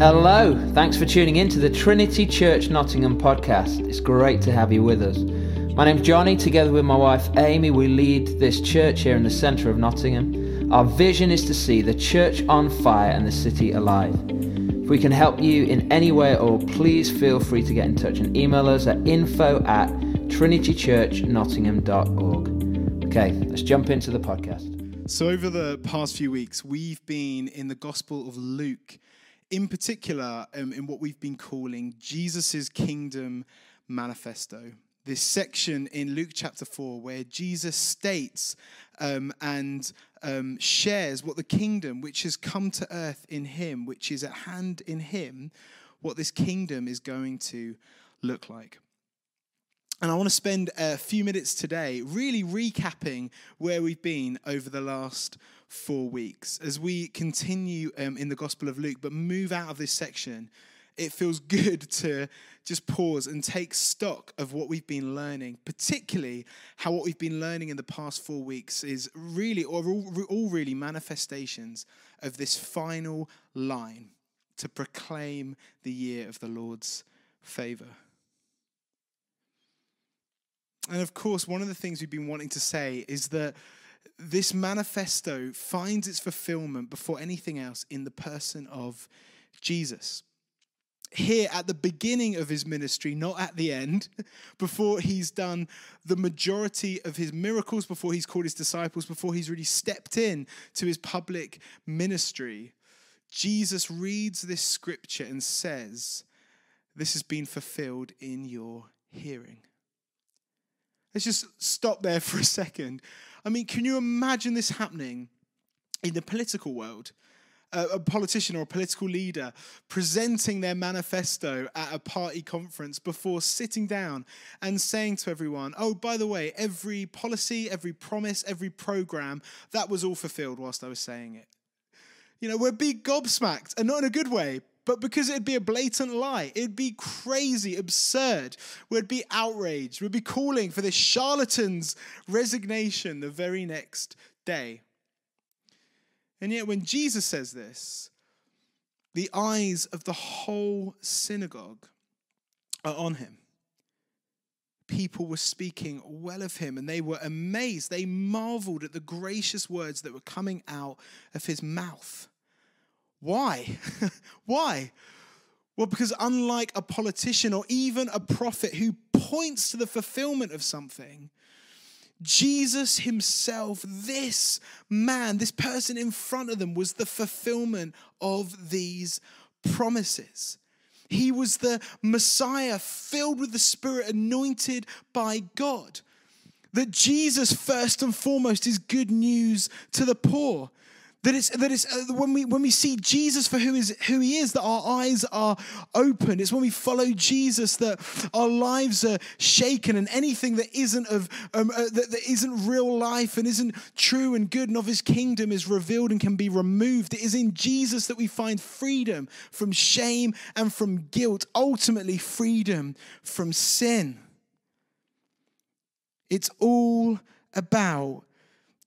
Hello, thanks for tuning in to the Trinity Church Nottingham podcast. It's great to have you with us. My name's Johnny, together with my wife Amy, we lead this church here in the centre of Nottingham. Our vision is to see the church on fire and the city alive. If we can help you in any way at all, please feel free to get in touch and email us at info at trinitychurchnottingham.org. Okay, let's jump into the podcast. So, over the past few weeks, we've been in the Gospel of Luke, in particular, um, in what we've been calling Jesus' Kingdom Manifesto. This section in Luke chapter 4, where Jesus states um, and um, shares what the kingdom which has come to earth in him, which is at hand in him, what this kingdom is going to look like. And I want to spend a few minutes today really recapping where we've been over the last four weeks. As we continue um, in the Gospel of Luke, but move out of this section, it feels good to just pause and take stock of what we've been learning, particularly how what we've been learning in the past four weeks is really, or all, all really manifestations of this final line to proclaim the year of the Lord's favor. And of course, one of the things we've been wanting to say is that this manifesto finds its fulfillment before anything else in the person of Jesus. Here at the beginning of his ministry, not at the end, before he's done the majority of his miracles, before he's called his disciples, before he's really stepped in to his public ministry, Jesus reads this scripture and says, This has been fulfilled in your hearing. Let's just stop there for a second. I mean, can you imagine this happening in the political world? a politician or a political leader presenting their manifesto at a party conference before sitting down and saying to everyone, Oh, by the way, every policy, every promise, every program, that was all fulfilled whilst I was saying it. You know, we're big gobsmacked, and not in a good way, but because it'd be a blatant lie. It'd be crazy, absurd. We'd be outraged. We'd be calling for this charlatan's resignation the very next day. And yet, when Jesus says this, the eyes of the whole synagogue are on him. People were speaking well of him and they were amazed. They marveled at the gracious words that were coming out of his mouth. Why? Why? Well, because unlike a politician or even a prophet who points to the fulfillment of something, Jesus himself, this man, this person in front of them, was the fulfillment of these promises. He was the Messiah, filled with the Spirit, anointed by God. That Jesus, first and foremost, is good news to the poor. That it's that it's uh, when we when we see Jesus for who is who he is that our eyes are open. It's when we follow Jesus that our lives are shaken, and anything that isn't of um, uh, that, that isn't real life and isn't true and good and of His kingdom is revealed and can be removed. It is in Jesus that we find freedom from shame and from guilt. Ultimately, freedom from sin. It's all about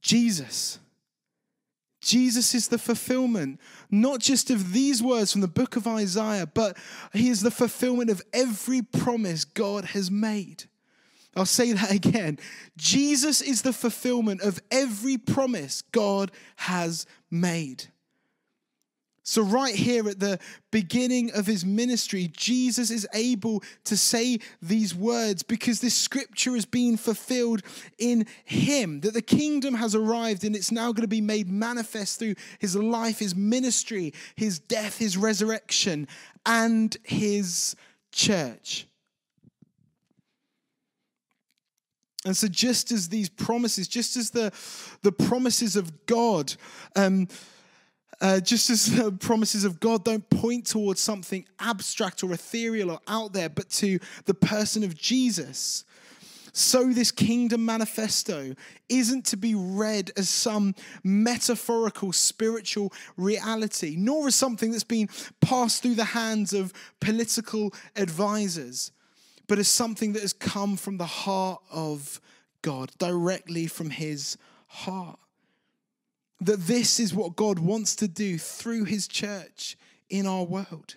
Jesus. Jesus is the fulfillment, not just of these words from the book of Isaiah, but he is the fulfillment of every promise God has made. I'll say that again. Jesus is the fulfillment of every promise God has made. So, right here at the beginning of his ministry, Jesus is able to say these words because this scripture has been fulfilled in him, that the kingdom has arrived and it's now going to be made manifest through his life, his ministry, his death, his resurrection, and his church. And so, just as these promises, just as the, the promises of God, um, uh, just as the promises of God don't point towards something abstract or ethereal or out there, but to the person of Jesus. So, this kingdom manifesto isn't to be read as some metaphorical spiritual reality, nor as something that's been passed through the hands of political advisors, but as something that has come from the heart of God, directly from his heart that this is what God wants to do through his church in our world.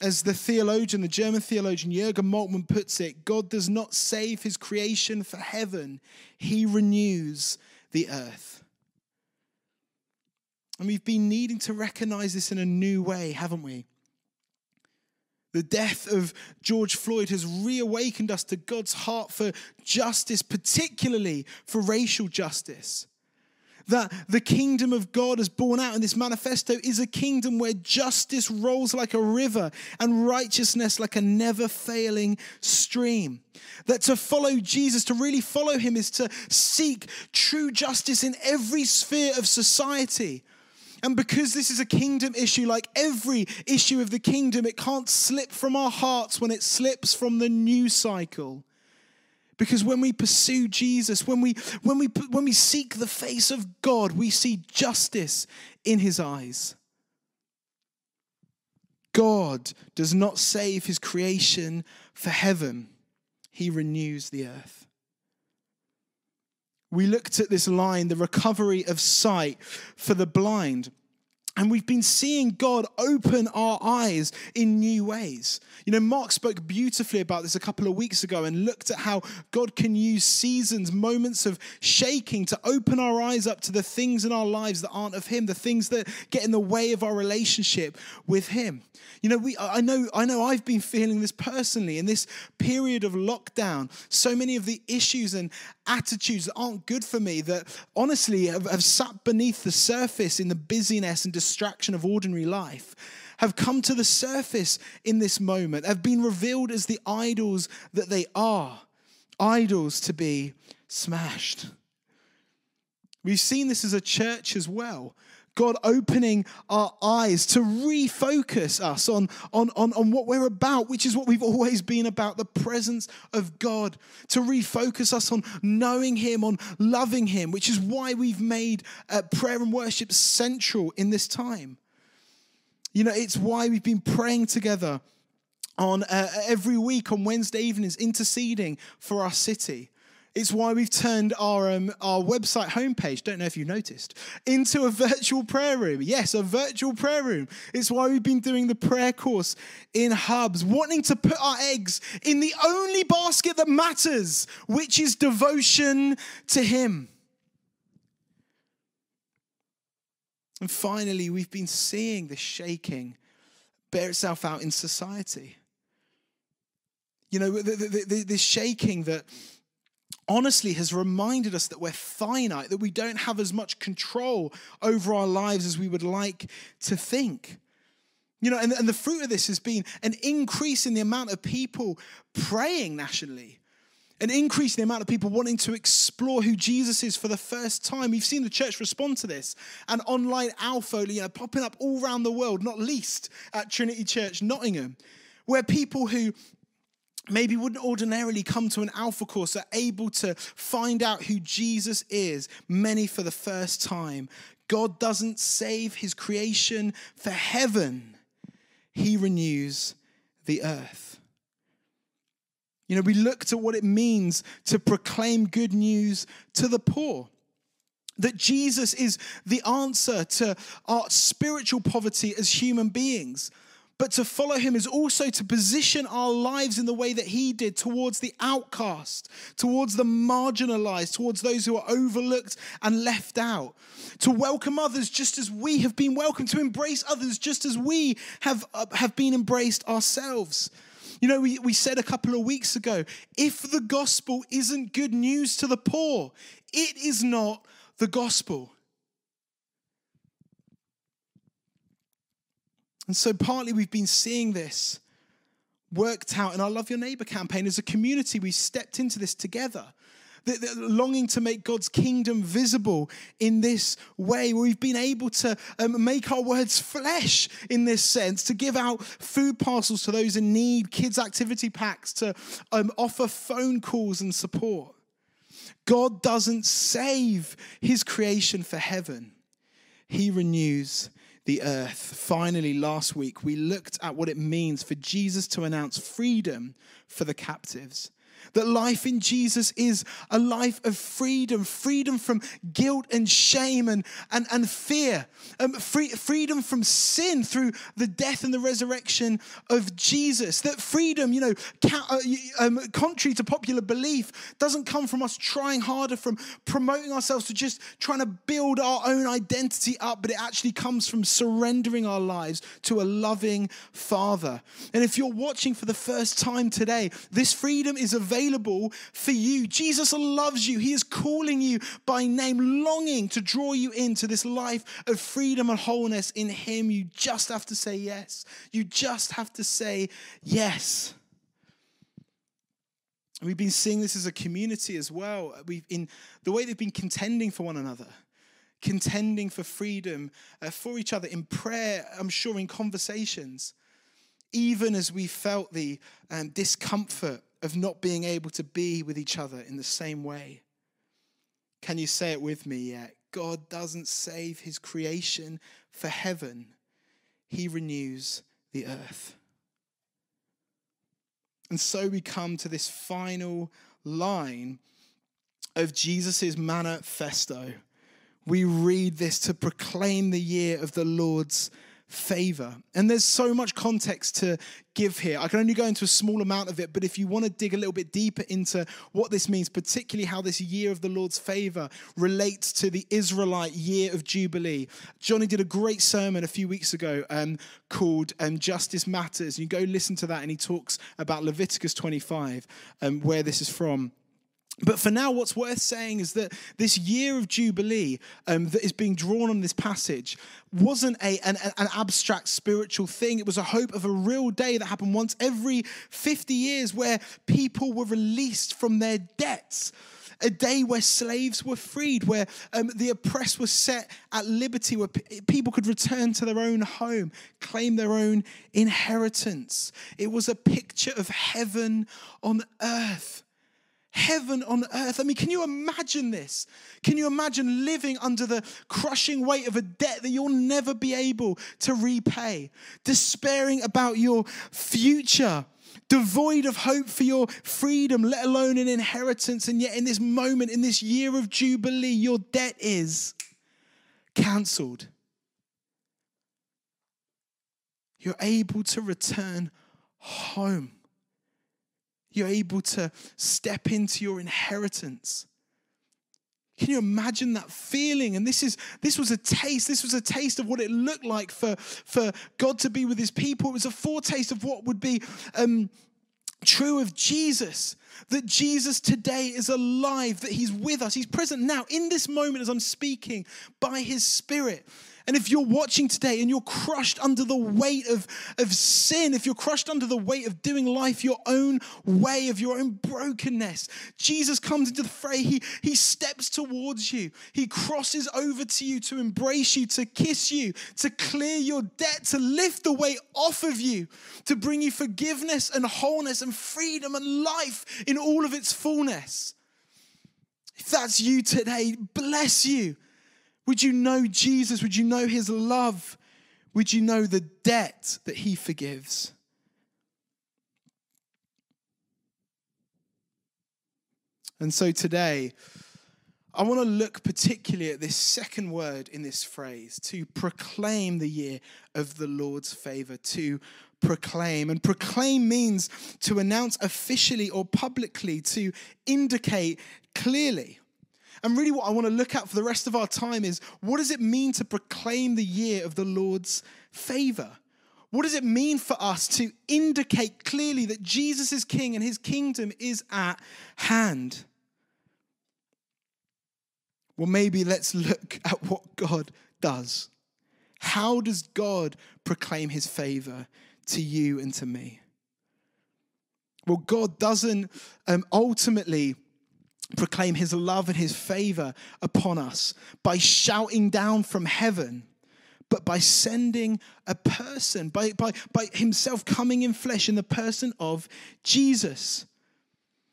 As the theologian, the German theologian Jürgen Moltmann puts it, God does not save his creation for heaven, he renews the earth. And we've been needing to recognize this in a new way, haven't we? The death of George Floyd has reawakened us to God's heart for justice, particularly for racial justice. That the kingdom of God is born out in this manifesto is a kingdom where justice rolls like a river and righteousness like a never failing stream. That to follow Jesus, to really follow him, is to seek true justice in every sphere of society and because this is a kingdom issue, like every issue of the kingdom, it can't slip from our hearts when it slips from the news cycle. Because when we pursue Jesus, when we, when, we, when we seek the face of God, we see justice in his eyes. God does not save his creation for heaven, he renews the earth we looked at this line, the recovery of sight for the blind. And we've been seeing God open our eyes in new ways. You know, Mark spoke beautifully about this a couple of weeks ago and looked at how God can use seasons, moments of shaking to open our eyes up to the things in our lives that aren't of Him, the things that get in the way of our relationship with Him. You know, we I know I know I've been feeling this personally in this period of lockdown. So many of the issues and attitudes that aren't good for me that honestly have, have sat beneath the surface in the busyness and distraction of ordinary life have come to the surface in this moment, have been revealed as the idols that they are, idols to be smashed. We've seen this as a church as well. God opening our eyes to refocus us on, on, on, on what we're about, which is what we've always been about the presence of God, to refocus us on knowing Him, on loving Him, which is why we've made uh, prayer and worship central in this time. You know, it's why we've been praying together on uh, every week on Wednesday evenings, interceding for our city. It's why we've turned our, um, our website homepage, don't know if you noticed, into a virtual prayer room. Yes, a virtual prayer room. It's why we've been doing the prayer course in hubs, wanting to put our eggs in the only basket that matters, which is devotion to Him. And finally, we've been seeing the shaking bear itself out in society. You know, the, the, the, the shaking that honestly has reminded us that we're finite, that we don't have as much control over our lives as we would like to think. You know, and, and the fruit of this has been an increase in the amount of people praying nationally, an increase in the amount of people wanting to explore who Jesus is for the first time. We've seen the church respond to this, and online alpha, you know, popping up all around the world, not least at Trinity Church Nottingham, where people who maybe wouldn't ordinarily come to an alpha course are able to find out who Jesus is, many for the first time. God doesn't save his creation for heaven, he renews the earth. You know, we looked at what it means to proclaim good news to the poor. That Jesus is the answer to our spiritual poverty as human beings but to follow him is also to position our lives in the way that he did towards the outcast, towards the marginalized, towards those who are overlooked and left out. To welcome others just as we have been welcomed, to embrace others just as we have, uh, have been embraced ourselves. You know, we, we said a couple of weeks ago if the gospel isn't good news to the poor, it is not the gospel. And so, partly we've been seeing this worked out in our Love Your Neighbor campaign. As a community, we stepped into this together. The, the, longing to make God's kingdom visible in this way, where we've been able to um, make our words flesh in this sense, to give out food parcels to those in need, kids' activity packs, to um, offer phone calls and support. God doesn't save his creation for heaven, he renews the earth. Finally, last week, we looked at what it means for Jesus to announce freedom for the captives. That life in Jesus is a life of freedom, freedom from guilt and shame and, and, and fear, um, free, freedom from sin through the death and the resurrection of Jesus. That freedom, you know, uh, um, contrary to popular belief, doesn't come from us trying harder, from promoting ourselves to just trying to build our own identity up, but it actually comes from surrendering our lives to a loving Father. And if you're watching for the first time today, this freedom is available for you. Jesus loves you. He is calling you by name, longing to draw you into this life of freedom and wholeness in Him. You just have to say yes. You just have to say yes. we've been seeing this as a community as well. We've in the way they've been contending for one another contending for freedom uh, for each other in prayer, I'm sure in conversations, even as we felt the um, discomfort of not being able to be with each other in the same way. Can you say it with me yet? God doesn't save his creation for heaven, he renews the earth. And so we come to this final line of Jesus' manifesto we read this to proclaim the year of the Lord's favor. And there's so much context to give here. I can only go into a small amount of it, but if you want to dig a little bit deeper into what this means, particularly how this year of the Lord's favor relates to the Israelite year of Jubilee, Johnny did a great sermon a few weeks ago um, called um, Justice Matters. You go listen to that, and he talks about Leviticus 25, um, where this is from. But for now, what's worth saying is that this year of Jubilee um, that is being drawn on this passage wasn't a, an, an, abstract spiritual thing. It was a hope of a real day that happened once every 50 years where people were released from their debts. A day where slaves were freed, where um, the oppressed were set at liberty, where p- people could return to their own home, claim their own inheritance. It was a picture of heaven on earth heaven on earth. I mean, can you imagine this? Can you imagine living under the crushing weight of a debt that you'll never be able to repay? Despairing about your future, devoid of hope for your freedom, let alone an inheritance. And yet, in this moment, in this year of Jubilee, your debt is cancelled. You're able to return home you're able to step into your inheritance. Can you imagine that feeling? And this is this was a taste. This was a taste of what it looked like for, for God to be with his people. It was a foretaste of what would be um, true of Jesus. That Jesus today is alive, that he's with us. He's present now in this moment as I'm speaking by his spirit. And if you're watching today and you're crushed under the weight of, of sin, if you're crushed under the weight of doing life your own way, of your own brokenness, Jesus comes into the fray. He, he steps towards you. He crosses over to you to embrace you, to kiss you, to clear your debt, to lift the weight off of you, to bring you forgiveness and wholeness and freedom and life in all of its fullness. If that's you today, bless you. Would you know Jesus? Would you know his love? Would you know the debt that he forgives? And so today, I want to look particularly at this second word in this phrase to proclaim the year of the Lord's favor, to proclaim. And proclaim means to announce officially or publicly, to indicate clearly. And really, what I want to look at for the rest of our time is what does it mean to proclaim the year of the Lord's favor? What does it mean for us to indicate clearly that Jesus is king and his kingdom is at hand? Well, maybe let's look at what God does. How does God proclaim his favor to you and to me? Well, God doesn't um, ultimately proclaim his love and his favor upon us by shouting down from heaven, but by sending a person, by, by, by himself coming in flesh in the person of Jesus.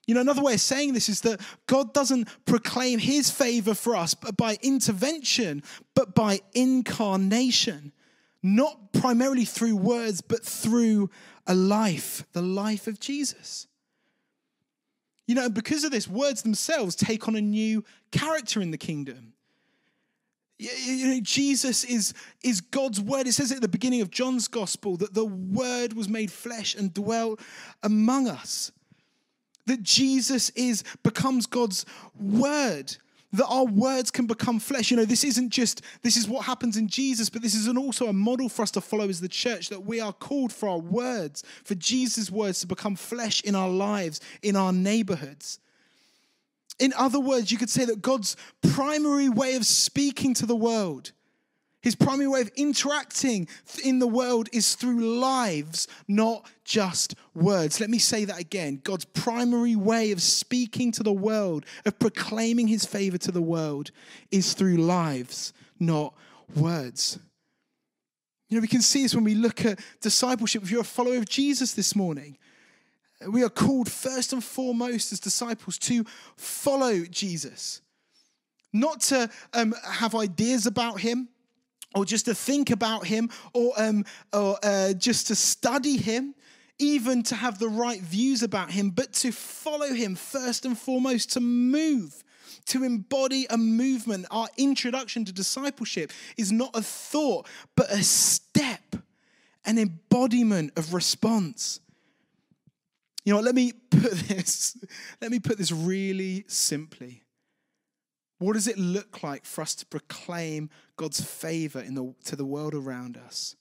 You know, another way of saying this is that God doesn't proclaim his favor for us but by intervention, but by incarnation. Not primarily through words, but through a life, the life of Jesus. You know, because of this, words themselves take on a new character in the kingdom. You know, Jesus is, is God's word. It says at the beginning of John's gospel that the word was made flesh and dwelt among us. That Jesus is becomes God's word that our words can become flesh. You know, this isn't just, this is what happens in Jesus, but this is an also a model for us to follow as the church that we are called for our words, for Jesus' words to become flesh in our lives, in our neighborhoods. In other words, you could say that God's primary way of speaking to the world his primary way of interacting in the world is through lives, not just words. Let me say that again. God's primary way of speaking to the world, of proclaiming his favor to the world, is through lives, not words. You know, we can see this when we look at discipleship. If you're a follower of Jesus this morning, we are called first and foremost as disciples to follow Jesus, not to um, have ideas about him or just to think about him, or, um, or uh, just to study him, even to have the right views about him, but to follow him first and foremost, to move, to embody a movement. Our introduction to discipleship is not a thought, but a step, an embodiment of response. You know, let me put this, let me put this really simply. What does it look like for us to proclaim God's favor in the, to the world around us?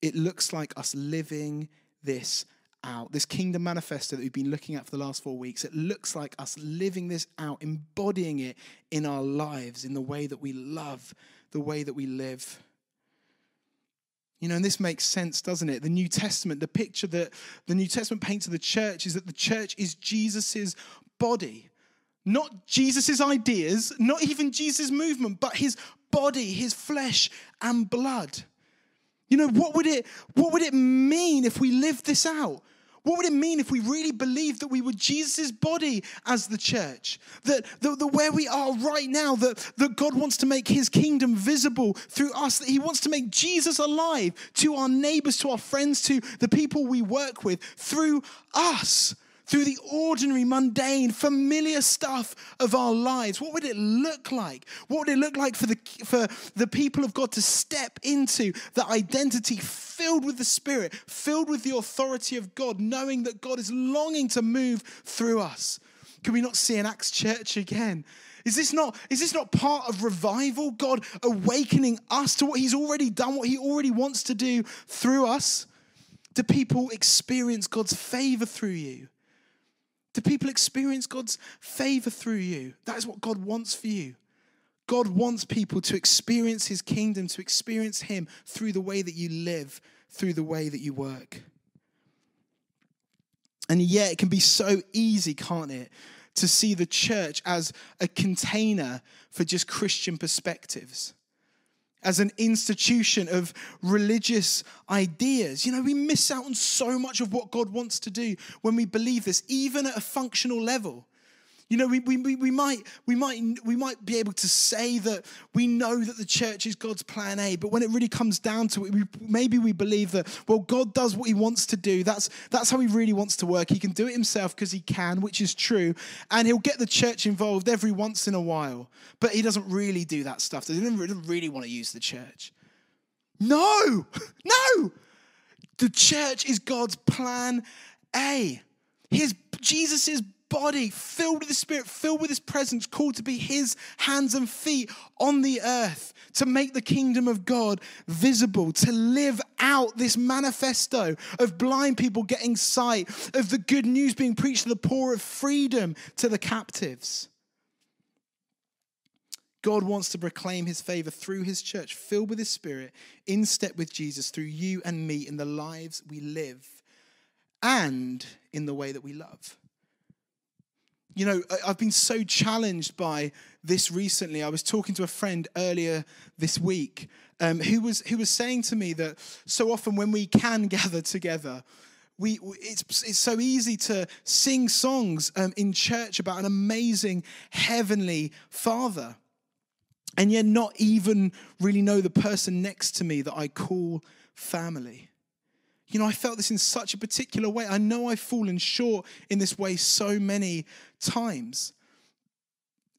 It looks like us living this out. This kingdom manifesto that we've been looking at for the last four weeks, it looks like us living this out, embodying it in our lives, in the way that we love, the way that we live. You know, and this makes sense, doesn't it? The New Testament, the picture that the New Testament paints of the church is that the church is Jesus's body. Not Jesus' ideas, not even Jesus' movement, but his body, his flesh and blood. You know, what would it what would it mean if we lived this out? What would it mean if we really believed that we were Jesus' body as the church? That, that, that where we are right now, that, that God wants to make his kingdom visible through us, that he wants to make Jesus alive to our neighbors, to our friends, to the people we work with through us through the ordinary, mundane, familiar stuff of our lives, what would it look like? What would it look like for the, for the people of God to step into the identity filled with the Spirit, filled with the authority of God, knowing that God is longing to move through us? Can we not see an Acts church again? Is this not is this not part of revival? God awakening us to what he's already done, what he already wants to do through us? Do people experience God's favor through you? Do people experience God's favor through you? That is what God wants for you. God wants people to experience his kingdom, to experience him through the way that you live, through the way that you work. And yet, it can be so easy, can't it, to see the church as a container for just Christian perspectives as an institution of religious ideas. You know, we miss out on so much of what God wants to do when we believe this, even at a functional level. You know, we, we, we, might, we, might, we might be able to say that we know that the church is God's plan A, but when it really comes down to it, we, maybe we believe that, well, God does what he wants to do. That's, that's how he really wants to work. He can do it himself because he can, which is true. And he'll get the church involved every once in a while, but he doesn't really do that stuff. He doesn't really want to use the church. No, no. The church is God's plan A. His Jesus' body, filled with the Spirit, filled with His presence, called to be His hands and feet on the earth, to make the kingdom of God visible, to live out this manifesto of blind people getting sight, of the good news being preached to the poor, of freedom to the captives. God wants to proclaim his favor through his church, filled with his spirit, in step with Jesus, through you and me, in the lives we live and in the way that we love you know, I've been so challenged by this recently. I was talking to a friend earlier this week um, who was who was saying to me that so often when we can gather together, we it's it's so easy to sing songs um, in church about an amazing heavenly Father, and yet not even really know the person next to me that I call family. You know, I felt this in such a particular way. I know I've fallen short in this way so many times.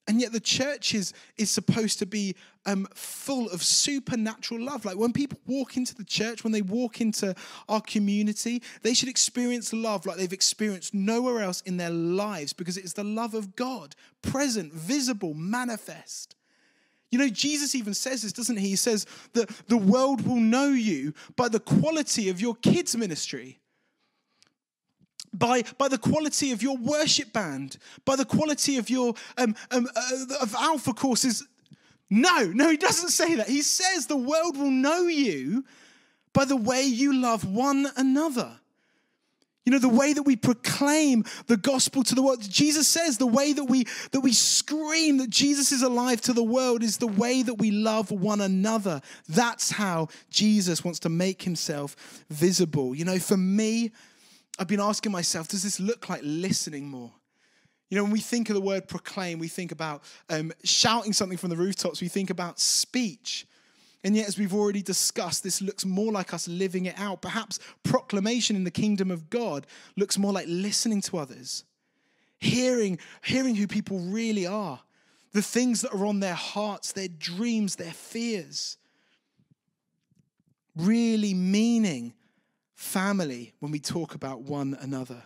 And yet, the church is, is supposed to be um, full of supernatural love. Like when people walk into the church, when they walk into our community, they should experience love like they've experienced nowhere else in their lives because it is the love of God, present, visible, manifest. You know, Jesus even says this, doesn't he? He says that the world will know you by the quality of your kids' ministry, by, by the quality of your worship band, by the quality of your um, um, uh, of alpha courses. No, no, he doesn't say that. He says the world will know you by the way you love one another. You know, the way that we proclaim the gospel to the world. Jesus says the way that we that we scream that Jesus is alive to the world is the way that we love one another. That's how Jesus wants to make himself visible. You know, for me, I've been asking myself, does this look like listening more? You know, when we think of the word proclaim, we think about um, shouting something from the rooftops, we think about speech. And yet, as we've already discussed, this looks more like us living it out. Perhaps proclamation in the kingdom of God looks more like listening to others, hearing, hearing who people really are, the things that are on their hearts, their dreams, their fears. Really meaning family when we talk about one another.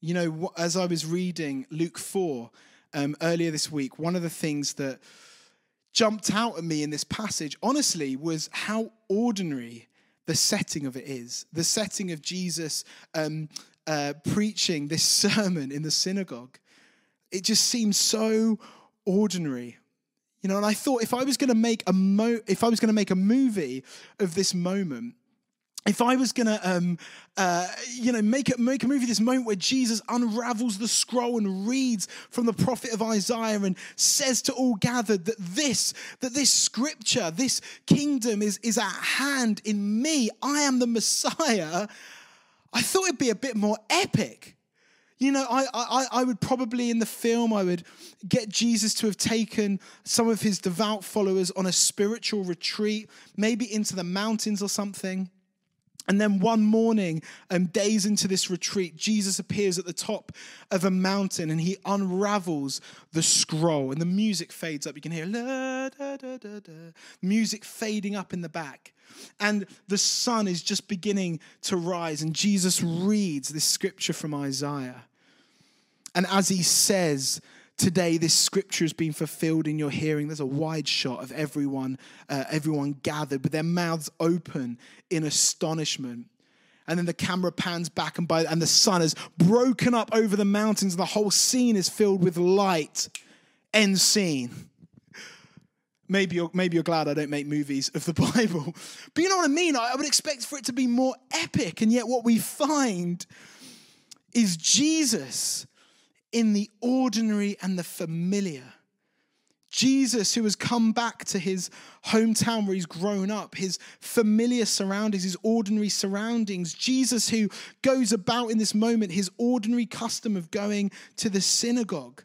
You know, as I was reading Luke 4, um, earlier this week, one of the things that jumped out at me in this passage, honestly, was how ordinary the setting of it is. The setting of Jesus um, uh, preaching this sermon in the synagogue. It just seems so ordinary. You know, and I thought if I was going to make a mo- if I was going to make a movie of this moment, if I was gonna, um, uh, you know, make a, make a movie this moment where Jesus unravels the scroll and reads from the prophet of Isaiah and says to all gathered that this, that this scripture, this kingdom is, is at hand in me. I am the Messiah. I thought it'd be a bit more epic. You know, I, I, I would probably in the film, I would get Jesus to have taken some of his devout followers on a spiritual retreat, maybe into the mountains or something and then one morning, um, days into this retreat, Jesus appears at the top of a mountain and he unravels the scroll. And the music fades up. You can hear da, da, da, music fading up in the back. And the sun is just beginning to rise. And Jesus reads this scripture from Isaiah. And as he says, today this scripture has been fulfilled in your hearing there's a wide shot of everyone uh, everyone gathered with their mouths open in astonishment and then the camera pans back and by and the sun has broken up over the mountains and the whole scene is filled with light end scene maybe you're, maybe you're glad I don't make movies of the Bible. But you know what I mean? I would expect for it to be more epic. And yet, what we find is Jesus in the ordinary and the familiar. Jesus, who has come back to his hometown where he's grown up, his familiar surroundings, his ordinary surroundings. Jesus, who goes about in this moment his ordinary custom of going to the synagogue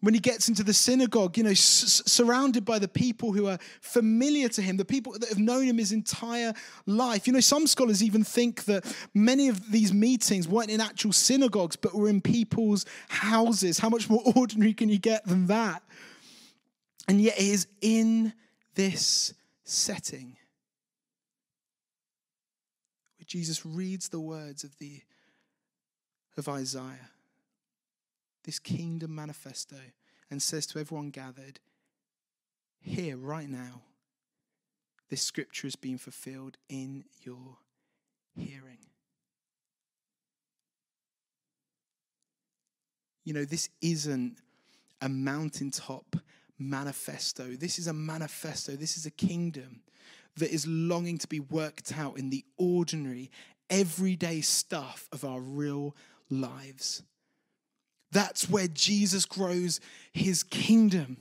when he gets into the synagogue, you know, s- surrounded by the people who are familiar to him, the people that have known him his entire life. You know, some scholars even think that many of these meetings weren't in actual synagogues, but were in people's houses. How much more ordinary can you get than that? And yet, it is in this setting where Jesus reads the words of the of Isaiah this kingdom manifesto and says to everyone gathered, Here, right now, this scripture is being fulfilled in your hearing. You know, this isn't a mountaintop manifesto. This is a manifesto. This is a kingdom that is longing to be worked out in the ordinary, everyday stuff of our real lives. That's where Jesus grows his kingdom.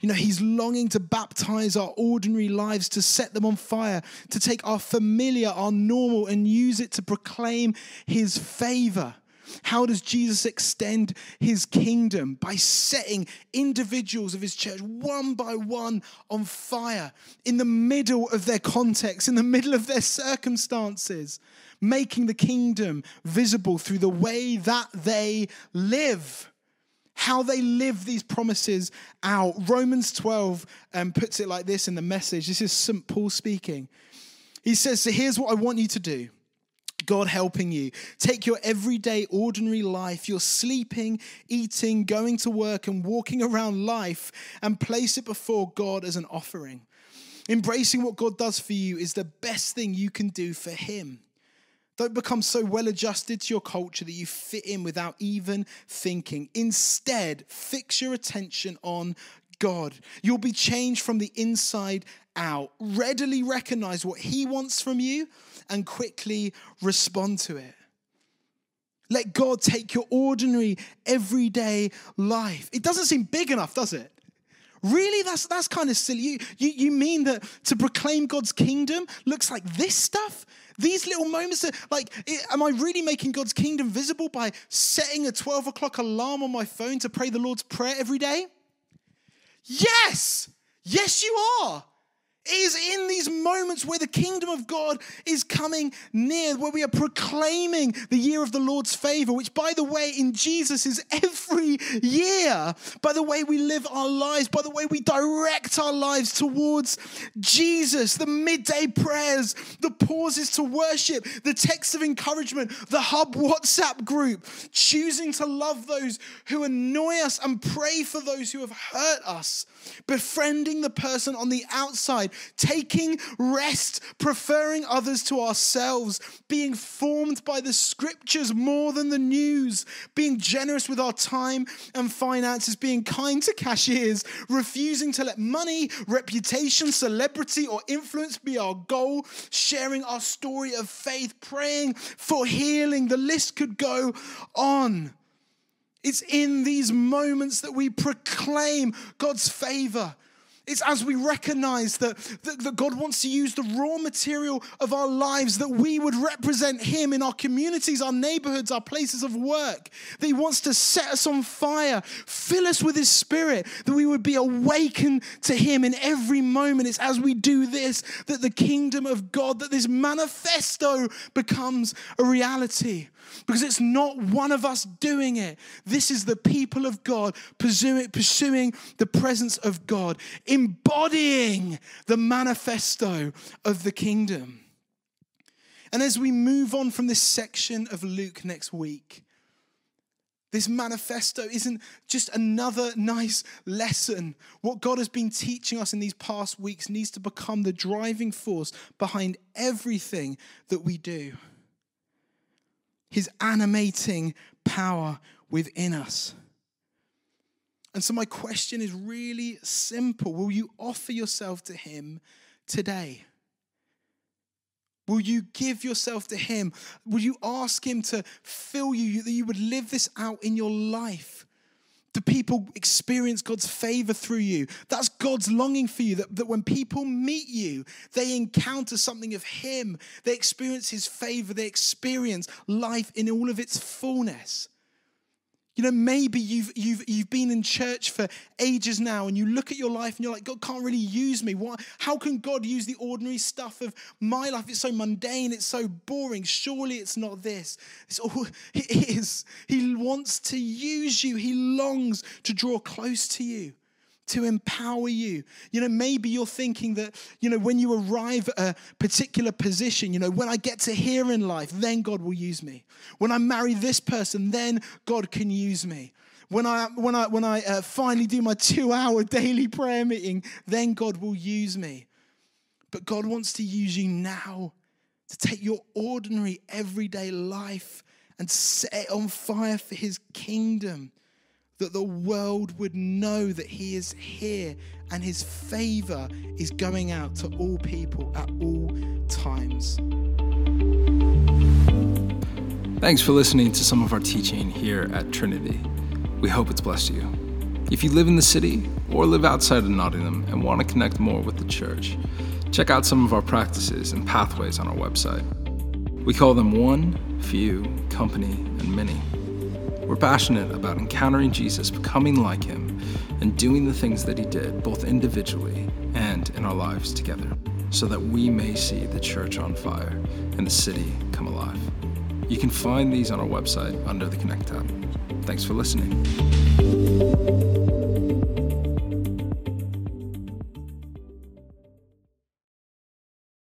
You know, he's longing to baptize our ordinary lives, to set them on fire, to take our familiar, our normal, and use it to proclaim his favor. How does Jesus extend his kingdom? By setting individuals of his church one by one on fire in the middle of their context, in the middle of their circumstances, making the kingdom visible through the way that they live. How they live these promises out. Romans 12 um, puts it like this in the message. This is St. Paul speaking. He says, So here's what I want you to do God helping you. Take your everyday, ordinary life, your sleeping, eating, going to work, and walking around life, and place it before God as an offering. Embracing what God does for you is the best thing you can do for Him. Don't become so well adjusted to your culture that you fit in without even thinking. Instead, fix your attention on God. You'll be changed from the inside out. Readily recognize what He wants from you and quickly respond to it. Let God take your ordinary, everyday life. It doesn't seem big enough, does it? Really? That's, that's kind of silly. You, you, you mean that to proclaim God's kingdom looks like this stuff? These little moments, that, like, am I really making God's kingdom visible by setting a 12 o'clock alarm on my phone to pray the Lord's Prayer every day? Yes! Yes, you are. Is in these moments where the kingdom of God is coming near, where we are proclaiming the year of the Lord's favor, which, by the way, in Jesus is every year. By the way we live our lives, by the way we direct our lives towards Jesus, the midday prayers, the pauses to worship, the texts of encouragement, the hub WhatsApp group, choosing to love those who annoy us and pray for those who have hurt us, befriending the person on the outside taking rest, preferring others to ourselves, being formed by the scriptures more than the news, being generous with our time and finances, being kind to cashiers, refusing to let money, reputation, celebrity, or influence be our goal, sharing our story of faith, praying for healing. The list could go on. It's in these moments that we proclaim God's favor it's as we recognize that, that, that, God wants to use the raw material of our lives, that we would represent Him in our communities, our neighborhoods, our places of work. That He wants to set us on fire, fill us with His Spirit, that we would be awakened to Him in every moment. It's as we do this that the kingdom of God, that this manifesto becomes a reality because it's not one of us doing it. This is the people of God pursuing, pursuing the presence of God, embodying the manifesto of the kingdom. And as we move on from this section of Luke next week, this manifesto isn't just another nice lesson. What God has been teaching us in these past weeks needs to become the driving force behind everything that we do his animating power within us. And so, my question is really simple Will you offer yourself to him today? Will you give yourself to Him? Will you ask Him to fill you, that you would live this out in your life? Do people experience God's favor through you? That's God's longing for you. That, that when people meet you, they encounter something of Him. They experience His favor. They experience life in all of its fullness. You know, maybe you've, you've, you've been in church for ages now and you look at your life and you're like, God can't really use me. What, how can God use the ordinary stuff of my life? It's so mundane, it's so boring. Surely it's not this. It's all it is. He wants to use you, He longs to draw close to you to empower you. You know, maybe you're thinking that, you know, when you arrive at a particular position, you know, when I get to here in life, then God will use me. When I marry this person, then God can use me. When I, when I, when I uh, finally do my two hour daily prayer meeting, then God will use me. But God wants to use you now to take your ordinary, everyday life and set it on fire for his kingdom that the world would know that He is here and His favor is going out to all people at all times. Thanks for listening to some of our teaching here at Trinity. We hope it's blessed you. If you live in the city or live outside of Nottingham and want to connect more with the church, check out some of our practices and pathways on our website. We call them one, few, company, and many. We're passionate about encountering Jesus, becoming like him, and doing the things that he did, both individually and in our lives together, so that we may see the church on fire and the city come alive. You can find these on our website under the Connect tab. Thanks for listening.